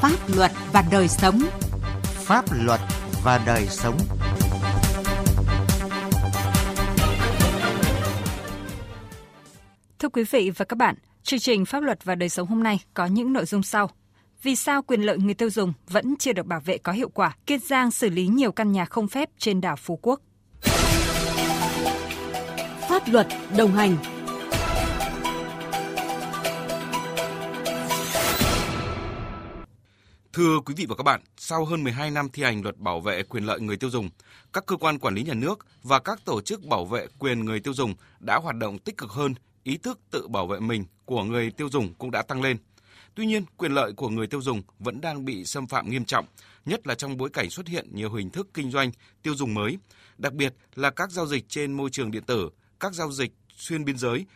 Pháp luật và đời sống. Pháp luật và đời sống. Thưa quý vị và các bạn, chương trình Pháp luật và đời sống hôm nay có những nội dung sau. Vì sao quyền lợi người tiêu dùng vẫn chưa được bảo vệ có hiệu quả? Kiên Giang xử lý nhiều căn nhà không phép trên đảo Phú Quốc. Pháp luật đồng hành Thưa quý vị và các bạn, sau hơn 12 năm thi hành luật bảo vệ quyền lợi người tiêu dùng, các cơ quan quản lý nhà nước và các tổ chức bảo vệ quyền người tiêu dùng đã hoạt động tích cực hơn, ý thức tự bảo vệ mình của người tiêu dùng cũng đã tăng lên. Tuy nhiên, quyền lợi của người tiêu dùng vẫn đang bị xâm phạm nghiêm trọng, nhất là trong bối cảnh xuất hiện nhiều hình thức kinh doanh tiêu dùng mới, đặc biệt là các giao dịch trên môi trường điện tử, các giao dịch xuyên biên giới,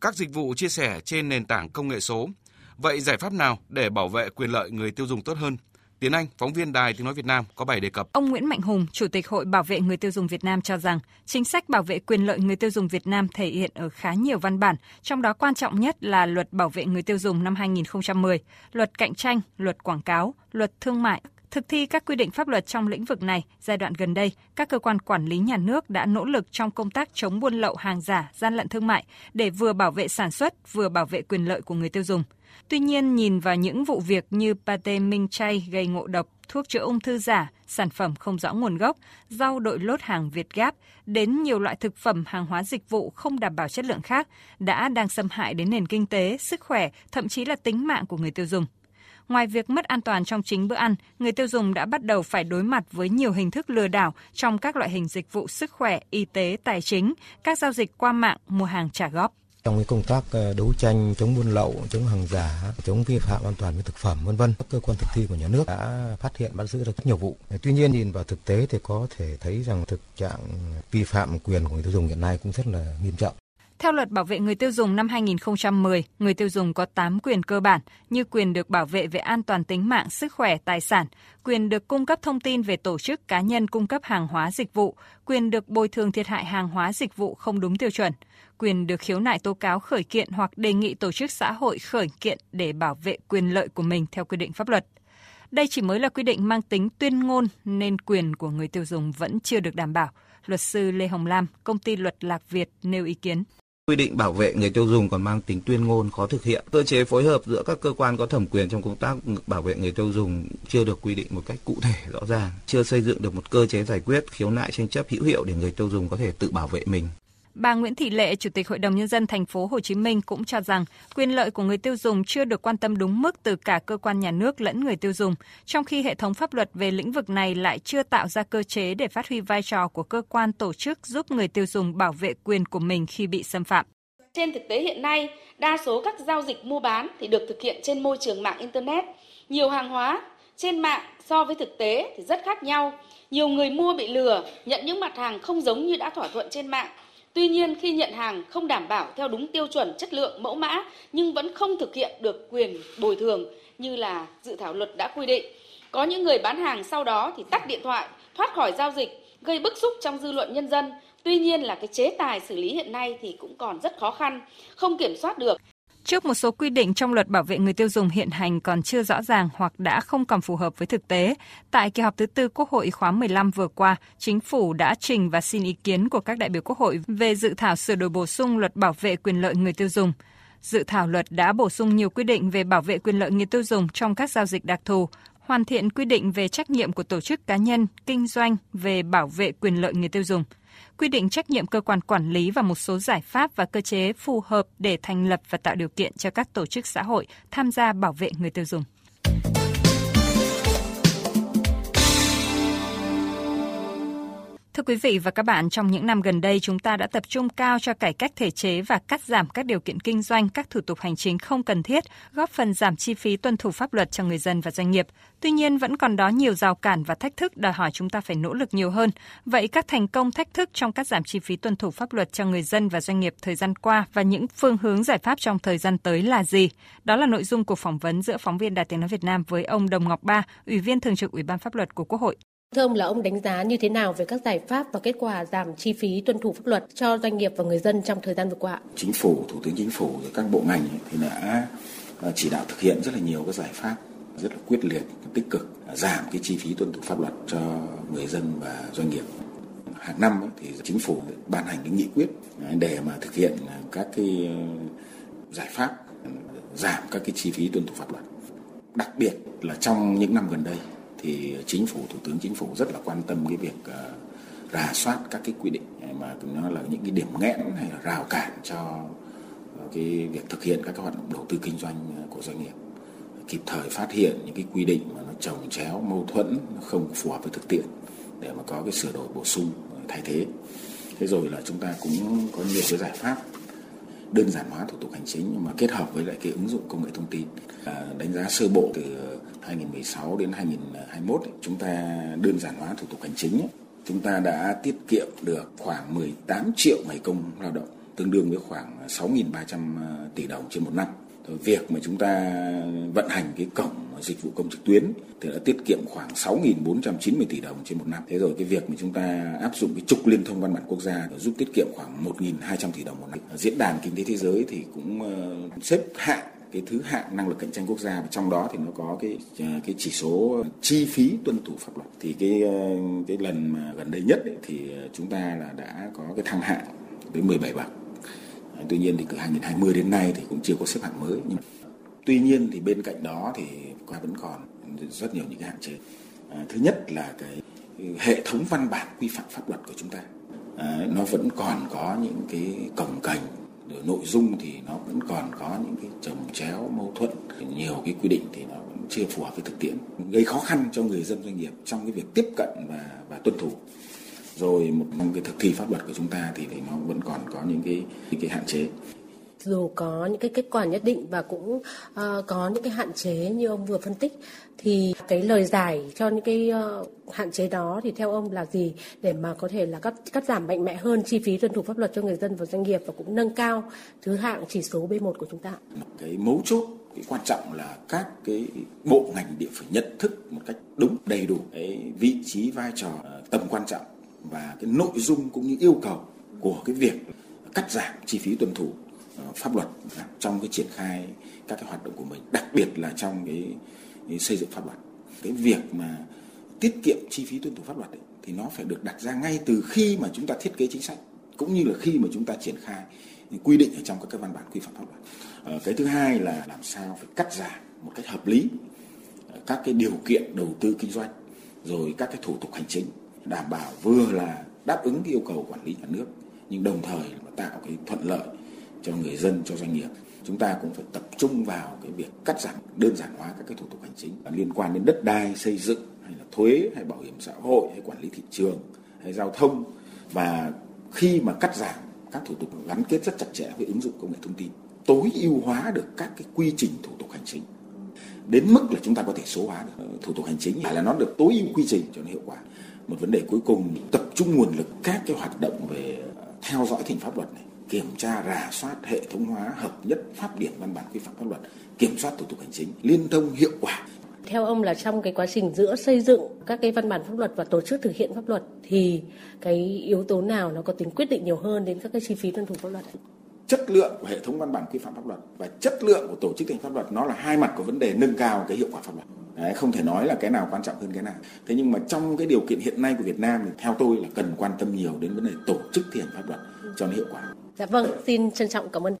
các dịch vụ chia sẻ trên nền tảng công nghệ số. Vậy giải pháp nào để bảo vệ quyền lợi người tiêu dùng tốt hơn? Tiến Anh, phóng viên Đài Tiếng Nói Việt Nam có bài đề cập. Ông Nguyễn Mạnh Hùng, Chủ tịch Hội Bảo vệ người tiêu dùng Việt Nam cho rằng chính sách bảo vệ quyền lợi người tiêu dùng Việt Nam thể hiện ở khá nhiều văn bản, trong đó quan trọng nhất là Luật Bảo vệ người tiêu dùng năm 2010, Luật Cạnh tranh, Luật Quảng cáo, Luật Thương mại, Thực thi các quy định pháp luật trong lĩnh vực này, giai đoạn gần đây, các cơ quan quản lý nhà nước đã nỗ lực trong công tác chống buôn lậu hàng giả, gian lận thương mại để vừa bảo vệ sản xuất, vừa bảo vệ quyền lợi của người tiêu dùng. Tuy nhiên, nhìn vào những vụ việc như pate minh chay gây ngộ độc, thuốc chữa ung thư giả, sản phẩm không rõ nguồn gốc, rau đội lốt hàng Việt Gáp, đến nhiều loại thực phẩm hàng hóa dịch vụ không đảm bảo chất lượng khác đã đang xâm hại đến nền kinh tế, sức khỏe, thậm chí là tính mạng của người tiêu dùng. Ngoài việc mất an toàn trong chính bữa ăn, người tiêu dùng đã bắt đầu phải đối mặt với nhiều hình thức lừa đảo trong các loại hình dịch vụ sức khỏe, y tế, tài chính, các giao dịch qua mạng, mua hàng trả góp trong cái công tác ờ, đấu tranh chống buôn lậu, chống hàng giả, chống vi phạm an toàn về thực phẩm vân vân, các cơ quan thực thi của nhà nước đã phát hiện bắt giữ được rất nhiều vụ. Tuy nhiên nhìn vào thực tế thì có thể thấy rằng thực trạng vi phạm quyền của người tiêu dùng hiện nay cũng rất là nghiêm trọng. Theo luật bảo vệ người tiêu dùng năm 2010, người tiêu dùng có 8 quyền cơ bản như quyền được bảo vệ về an toàn tính mạng, sức khỏe, tài sản, quyền được cung cấp thông tin về tổ chức cá nhân cung cấp hàng hóa dịch vụ, quyền được bồi thường thiệt hại hàng hóa dịch vụ không đúng tiêu chuẩn, quyền được khiếu nại tố cáo khởi kiện hoặc đề nghị tổ chức xã hội khởi kiện để bảo vệ quyền lợi của mình theo quy định pháp luật. Đây chỉ mới là quy định mang tính tuyên ngôn nên quyền của người tiêu dùng vẫn chưa được đảm bảo. Luật sư Lê Hồng Lam, công ty luật Lạc Việt nêu ý kiến. Quy định bảo vệ người tiêu dùng còn mang tính tuyên ngôn khó thực hiện. Cơ chế phối hợp giữa các cơ quan có thẩm quyền trong công tác bảo vệ người tiêu dùng chưa được quy định một cách cụ thể rõ ràng, chưa xây dựng được một cơ chế giải quyết khiếu nại tranh chấp hữu hiệu để người tiêu dùng có thể tự bảo vệ mình. Bà Nguyễn Thị Lệ, Chủ tịch Hội đồng nhân dân thành phố Hồ Chí Minh cũng cho rằng quyền lợi của người tiêu dùng chưa được quan tâm đúng mức từ cả cơ quan nhà nước lẫn người tiêu dùng, trong khi hệ thống pháp luật về lĩnh vực này lại chưa tạo ra cơ chế để phát huy vai trò của cơ quan tổ chức giúp người tiêu dùng bảo vệ quyền của mình khi bị xâm phạm. Trên thực tế hiện nay, đa số các giao dịch mua bán thì được thực hiện trên môi trường mạng internet. Nhiều hàng hóa trên mạng so với thực tế thì rất khác nhau. Nhiều người mua bị lừa, nhận những mặt hàng không giống như đã thỏa thuận trên mạng Tuy nhiên khi nhận hàng không đảm bảo theo đúng tiêu chuẩn chất lượng mẫu mã nhưng vẫn không thực hiện được quyền bồi thường như là dự thảo luật đã quy định. Có những người bán hàng sau đó thì tắt điện thoại, thoát khỏi giao dịch, gây bức xúc trong dư luận nhân dân. Tuy nhiên là cái chế tài xử lý hiện nay thì cũng còn rất khó khăn, không kiểm soát được. Trước một số quy định trong luật bảo vệ người tiêu dùng hiện hành còn chưa rõ ràng hoặc đã không còn phù hợp với thực tế, tại kỳ họp thứ tư Quốc hội khóa 15 vừa qua, chính phủ đã trình và xin ý kiến của các đại biểu Quốc hội về dự thảo sửa đổi bổ sung luật bảo vệ quyền lợi người tiêu dùng. Dự thảo luật đã bổ sung nhiều quy định về bảo vệ quyền lợi người tiêu dùng trong các giao dịch đặc thù, hoàn thiện quy định về trách nhiệm của tổ chức cá nhân kinh doanh về bảo vệ quyền lợi người tiêu dùng – quy định trách nhiệm cơ quan quản lý và một số giải pháp và cơ chế phù hợp để thành lập và tạo điều kiện cho các tổ chức xã hội tham gia bảo vệ người tiêu dùng. Thưa quý vị và các bạn, trong những năm gần đây chúng ta đã tập trung cao cho cải cách thể chế và cắt giảm các điều kiện kinh doanh, các thủ tục hành chính không cần thiết, góp phần giảm chi phí tuân thủ pháp luật cho người dân và doanh nghiệp. Tuy nhiên vẫn còn đó nhiều rào cản và thách thức đòi hỏi chúng ta phải nỗ lực nhiều hơn. Vậy các thành công thách thức trong cắt giảm chi phí tuân thủ pháp luật cho người dân và doanh nghiệp thời gian qua và những phương hướng giải pháp trong thời gian tới là gì? Đó là nội dung của phỏng vấn giữa phóng viên Đài Tiếng nói Việt Nam với ông Đồng Ngọc Ba, Ủy viên thường trực Ủy ban pháp luật của Quốc hội. Thưa ông là ông đánh giá như thế nào về các giải pháp và kết quả giảm chi phí tuân thủ pháp luật cho doanh nghiệp và người dân trong thời gian vừa qua? Chính phủ, Thủ tướng Chính phủ và các bộ ngành thì đã à, chỉ đạo thực hiện rất là nhiều các giải pháp rất là quyết liệt, tích cực à, giảm cái chi phí tuân thủ pháp luật cho người dân và doanh nghiệp. Hàng năm thì chính phủ ban hành cái nghị quyết à, để mà thực hiện các cái giải pháp giảm các cái chi phí tuân thủ pháp luật. Đặc biệt là trong những năm gần đây thì chính phủ, thủ tướng chính phủ rất là quan tâm cái việc ờ, rà soát các cái quy định à, mà nó là những cái điểm nghẽn hay là rào cản cho ờ, cái việc thực hiện các cái hoạt động đầu tư kinh doanh ờ, của doanh nghiệp. Kịp thời phát hiện những cái quy định mà nó trồng chéo, mâu thuẫn không phù hợp với thực tiễn để mà có cái sửa đổi bổ sung thay thế. Thế rồi là chúng ta cũng có nhiều cái giải pháp đơn giản hóa thủ tục hành chính nhưng mà kết hợp với lại cái ứng dụng công nghệ thông tin. À, đánh giá sơ bộ từ ờ, 2016 đến 2021 ấy, chúng ta đơn giản hóa thủ tục hành chính ấy, chúng ta đã tiết kiệm được khoảng 18 triệu ngày công lao động tương đương với khoảng 6.300 ờ, tỷ đồng trên một năm việc mà chúng ta vận hành cái cổng dịch vụ công trực tuyến thì đã tiết kiệm khoảng 6.490 tỷ đồng trên một năm. Thế rồi cái việc mà chúng ta áp dụng cái trục liên thông văn bản quốc gia giúp tiết kiệm khoảng 1.200 tỷ đồng một năm. Diễn đàn kinh tế thế giới thì cũng ờ, xếp hạng cái thứ hạng năng lực cạnh tranh quốc gia và trong đó thì nó có cái ờ, cái chỉ số chi phí tuân thủ pháp luật thì cái ờ, cái lần mà gần đây nhất ấy, thì chúng ta là đã có cái thăng hạng tới 17 bậc tuy nhiên thì từ 2020 đến nay thì cũng chưa có xếp hạng mới. Nhưng tuy nhiên thì bên cạnh đó thì qua vẫn còn rất nhiều những cái hạn chế. À, thứ nhất là cái hệ thống văn bản quy phạm pháp luật của chúng ta. À, nó vẫn còn có những cái cồng cành. Rồi nội dung thì nó vẫn còn có những cái trồng chéo mâu thuẫn. Nhiều cái quy định thì nó vẫn chưa phù hợp với thực tiễn. Gây khó khăn cho người dân doanh nghiệp trong cái việc tiếp cận và và tuân thủ rồi một cái thực thi pháp luật của chúng ta thì, thì nó vẫn còn có những cái những cái hạn chế. Dù có những cái kết quả nhất định và cũng uh, có những cái hạn chế như ông vừa phân tích thì cái lời giải cho những cái uh, hạn chế đó thì theo ông là gì? Để mà có thể là cắt cắt giảm mạnh mẽ hơn chi phí tuân thủ pháp luật cho người dân và doanh nghiệp và cũng nâng cao thứ hạng chỉ số B1 của chúng ta. Cái mấu chốt cái quan trọng là các cái bộ ngành địa phải nhận thức một cách đúng đầy đủ cái vị trí vai trò tầm quan trọng và cái nội dung cũng như yêu cầu của cái việc cắt giảm chi phí tuân thủ ờ, pháp luật trong cái triển khai các cái hoạt động của mình đặc biệt là trong cái, cái xây dựng pháp luật. Cái việc mà tiết kiệm chi phí tuân thủ pháp luật ấy, thì nó phải được đặt ra ngay từ khi mà chúng ta thiết kế chính sách cũng như là khi mà chúng ta triển khai quy định ở trong các cái văn bản quy phạm pháp luật. À, cái thứ hai là làm sao phải cắt giảm một cách hợp lý ờ, các cái điều kiện đầu tư kinh doanh rồi các cái thủ tục hành chính đảm bảo vừa là đáp ứng cái yêu cầu quản lý nhà nước, nhưng đồng thời là tạo cái thuận lợi cho người dân, cho doanh nghiệp. Chúng ta cũng phải tập trung vào cái việc cắt giảm, đơn giản hóa các cái thủ tục hành chính liên quan đến đất đai xây dựng, hay là thuế, hay bảo hiểm xã hội, hay quản lý thị trường, hay giao thông. Và khi mà cắt giảm các thủ tục gắn kết rất chặt chẽ với ứng dụng công nghệ thông tin, tối ưu hóa được các cái quy trình thủ tục hành chính. Đến mức là chúng ta có thể số hóa được thủ tục hành chính, phải là nó được tối ưu quy trình cho nó hiệu quả một vấn đề cuối cùng, tập trung nguồn lực các cái hoạt động về theo dõi thành pháp luật này, kiểm tra, rà soát hệ thống hóa hợp nhất pháp điển văn bản quy phạm pháp luật, kiểm soát thủ tục hành chính, liên thông hiệu quả. Theo ông là trong cái quá trình giữa xây dựng các cái văn bản pháp luật và tổ chức thực hiện pháp luật thì cái yếu tố nào nó có tính quyết định nhiều hơn đến các cái chi phí tuân thủ pháp luật? Chất lượng của hệ thống văn bản quy phạm pháp luật và chất lượng của tổ chức thi hành pháp luật nó là hai mặt của vấn đề nâng cao cái hiệu quả pháp luật. Đấy, không thể nói là cái nào quan trọng hơn cái nào. Thế nhưng mà trong cái điều kiện hiện nay của Việt Nam thì theo tôi là cần quan tâm nhiều đến vấn đề tổ chức thi hành pháp luật cho nó hiệu quả. Dạ vâng xin trân trọng cảm ơn.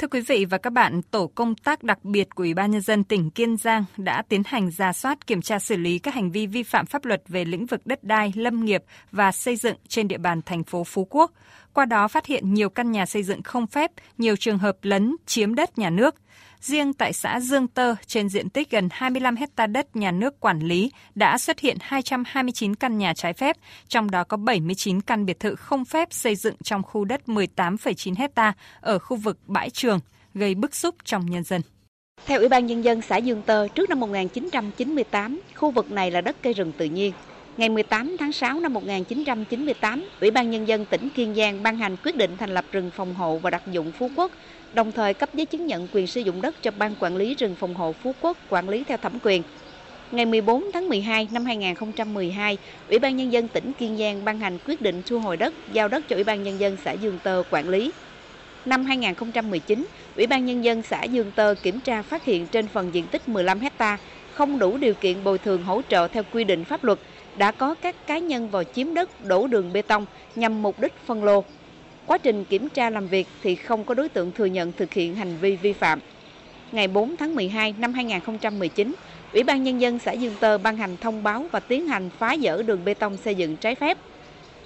Thưa quý vị và các bạn, tổ công tác đặc biệt của Ủy ban nhân dân tỉnh Kiên Giang đã tiến hành ra soát kiểm tra xử lý các hành vi vi phạm pháp luật về lĩnh vực đất đai, lâm nghiệp và xây dựng trên địa bàn thành phố Phú Quốc. Qua đó phát hiện nhiều căn nhà xây dựng không phép, nhiều trường hợp lấn chiếm đất nhà nước. Riêng tại xã Dương Tơ, trên diện tích gần 25 hecta đất nhà nước quản lý, đã xuất hiện 229 căn nhà trái phép, trong đó có 79 căn biệt thự không phép xây dựng trong khu đất 18,9 hecta ở khu vực bãi trường, gây bức xúc trong nhân dân. Theo Ủy ban Nhân dân xã Dương Tơ, trước năm 1998, khu vực này là đất cây rừng tự nhiên. Ngày 18 tháng 6 năm 1998, Ủy ban Nhân dân tỉnh Kiên Giang ban hành quyết định thành lập rừng phòng hộ và đặc dụng Phú Quốc, đồng thời cấp giấy chứng nhận quyền sử dụng đất cho Ban Quản lý rừng phòng hộ Phú Quốc quản lý theo thẩm quyền. Ngày 14 tháng 12 năm 2012, Ủy ban Nhân dân tỉnh Kiên Giang ban hành quyết định thu hồi đất, giao đất cho Ủy ban Nhân dân xã Dương Tơ quản lý. năm 2019, Ủy ban Nhân dân xã Dương Tơ kiểm tra phát hiện trên phần diện tích 15 hecta không đủ điều kiện bồi thường hỗ trợ theo quy định pháp luật, đã có các cá nhân vào chiếm đất đổ đường bê tông nhằm mục đích phân lô. Quá trình kiểm tra làm việc thì không có đối tượng thừa nhận thực hiện hành vi vi phạm. Ngày 4 tháng 12 năm 2019, Ủy ban Nhân dân xã Dương Tơ ban hành thông báo và tiến hành phá dỡ đường bê tông xây dựng trái phép.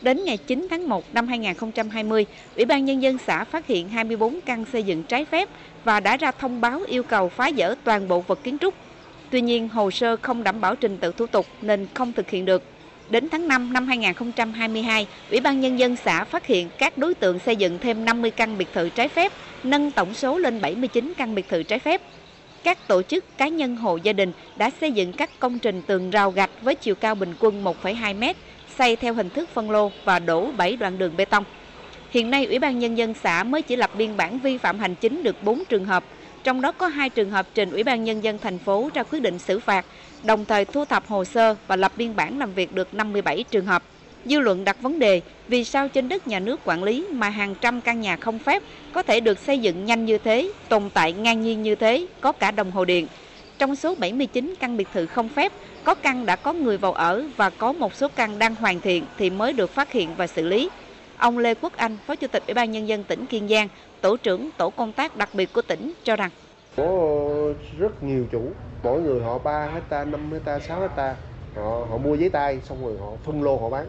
Đến ngày 9 tháng 1 năm 2020, Ủy ban Nhân dân xã phát hiện 24 căn xây dựng trái phép và đã ra thông báo yêu cầu phá dỡ toàn bộ vật kiến trúc. Tuy nhiên, hồ sơ không đảm bảo trình tự thủ tục nên không thực hiện được. Đến tháng 5 năm 2022, Ủy ban Nhân dân xã phát hiện các đối tượng xây dựng thêm 50 căn biệt thự trái phép, nâng tổng số lên 79 căn biệt thự trái phép. Các tổ chức cá nhân hộ gia đình đã xây dựng các công trình tường rào gạch với chiều cao bình quân 1,2 m, xây theo hình thức phân lô và đổ 7 đoạn đường bê tông. Hiện nay, Ủy ban Nhân dân xã mới chỉ lập biên bản vi phạm hành chính được 4 trường hợp, trong đó có hai trường hợp trình Ủy ban Nhân dân thành phố ra quyết định xử phạt, đồng thời thu thập hồ sơ và lập biên bản làm việc được 57 trường hợp. Dư luận đặt vấn đề vì sao trên đất nhà nước quản lý mà hàng trăm căn nhà không phép có thể được xây dựng nhanh như thế, tồn tại ngang nhiên như thế, có cả đồng hồ điện. Trong số 79 căn biệt thự không phép, có căn đã có người vào ở và có một số căn đang hoàn thiện thì mới được phát hiện và xử lý. Ông Lê Quốc Anh, Phó Chủ tịch Ủy ban Nhân dân tỉnh Kiên Giang, tổ trưởng tổ công tác đặc biệt của tỉnh cho rằng có rất nhiều chủ, mỗi người họ 3 hecta, 5 hecta, 6 hecta, họ họ mua giấy tay xong rồi họ phân lô họ bán.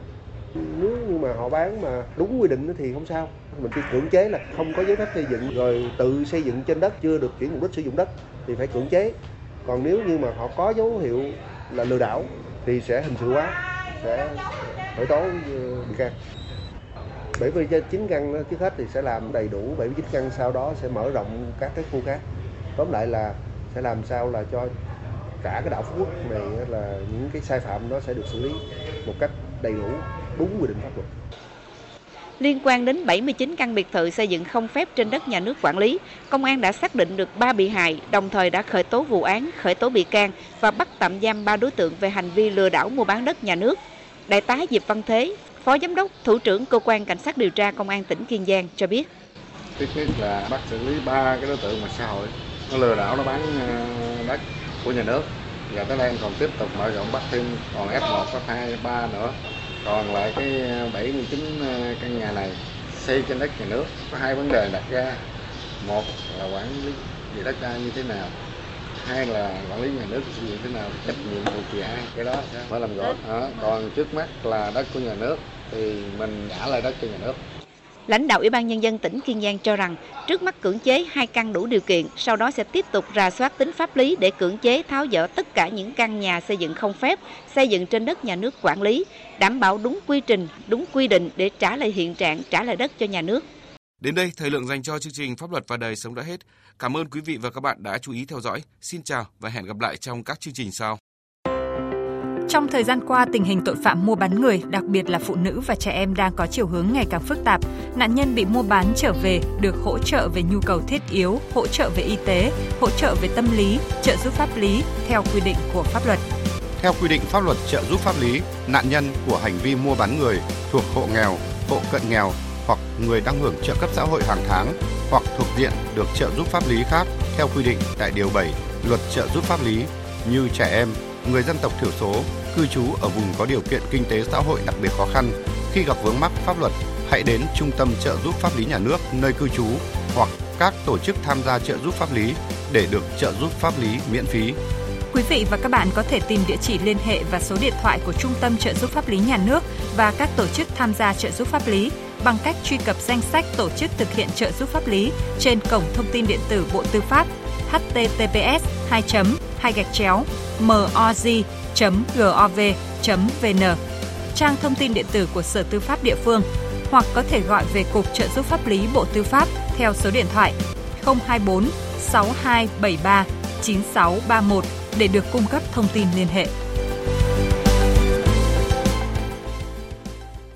Nếu như mà họ bán mà đúng quy định thì không sao. Mình chỉ cưỡng chế là không có giấy phép xây dựng rồi tự xây dựng trên đất chưa được chuyển mục đích sử dụng đất thì phải cưỡng chế. Còn nếu như mà họ có dấu hiệu là lừa đảo thì sẽ hình sự hóa, sẽ khởi tố ờ, bị can. 79 căn trước hết thì sẽ làm đầy đủ 79 căn sau đó sẽ mở rộng các cái khu khác tóm lại là sẽ làm sao là cho cả cái đảo Phú Quốc này là những cái sai phạm nó sẽ được xử lý một cách đầy đủ đúng quy định pháp luật. Liên quan đến 79 căn biệt thự xây dựng không phép trên đất nhà nước quản lý, công an đã xác định được 3 bị hại, đồng thời đã khởi tố vụ án, khởi tố bị can và bắt tạm giam 3 đối tượng về hành vi lừa đảo mua bán đất nhà nước. Đại tá Diệp Văn Thế, Phó Giám đốc, Thủ trưởng Cơ quan Cảnh sát điều tra Công an tỉnh Kiên Giang cho biết. Trước nhất là bắt xử lý ba cái đối tượng ngoài xã hội, nó lừa đảo nó bán đất của nhà nước. Và tới đây còn tiếp tục mở rộng bắt thêm còn F1, F2, F3 nữa. Còn lại cái 79 căn nhà này xây trên đất nhà nước. Có hai vấn đề đặt ra. Một là quản lý về đất đai như thế nào. Hai là quản lý nhà nước sử dụng thế nào. Trách nhiệm thuộc về ai cái đó phải làm rõ. Đó. còn trước mắt là đất của nhà nước thì mình trả lại đất cho nhà nước Lãnh đạo Ủy ban Nhân dân tỉnh Kiên Giang cho rằng, trước mắt cưỡng chế hai căn đủ điều kiện, sau đó sẽ tiếp tục rà soát tính pháp lý để cưỡng chế tháo dỡ tất cả những căn nhà xây dựng không phép, xây dựng trên đất nhà nước quản lý, đảm bảo đúng quy trình, đúng quy định để trả lại hiện trạng, trả lại đất cho nhà nước. Đến đây, thời lượng dành cho chương trình Pháp luật và đời sống đã hết. Cảm ơn quý vị và các bạn đã chú ý theo dõi. Xin chào và hẹn gặp lại trong các chương trình sau. Trong thời gian qua, tình hình tội phạm mua bán người, đặc biệt là phụ nữ và trẻ em đang có chiều hướng ngày càng phức tạp. Nạn nhân bị mua bán trở về được hỗ trợ về nhu cầu thiết yếu, hỗ trợ về y tế, hỗ trợ về tâm lý, trợ giúp pháp lý theo quy định của pháp luật. Theo quy định pháp luật trợ giúp pháp lý, nạn nhân của hành vi mua bán người thuộc hộ nghèo, hộ cận nghèo hoặc người đang hưởng trợ cấp xã hội hàng tháng hoặc thuộc diện được trợ giúp pháp lý khác theo quy định tại Điều 7 Luật trợ giúp pháp lý như trẻ em, người dân tộc thiểu số, cư trú ở vùng có điều kiện kinh tế xã hội đặc biệt khó khăn, khi gặp vướng mắc pháp luật, hãy đến Trung tâm trợ giúp pháp lý nhà nước nơi cư trú hoặc các tổ chức tham gia trợ giúp pháp lý để được trợ giúp pháp lý miễn phí. Quý vị và các bạn có thể tìm địa chỉ liên hệ và số điện thoại của Trung tâm trợ giúp pháp lý nhà nước và các tổ chức tham gia trợ giúp pháp lý bằng cách truy cập danh sách tổ chức thực hiện trợ giúp pháp lý trên cổng thông tin điện tử Bộ Tư pháp https 2 hai gạch chéo, moz.gov.vn trang thông tin điện tử của Sở Tư pháp địa phương, hoặc có thể gọi về Cục Trợ giúp pháp lý Bộ Tư pháp theo số điện thoại 024 6273 9631 để được cung cấp thông tin liên hệ.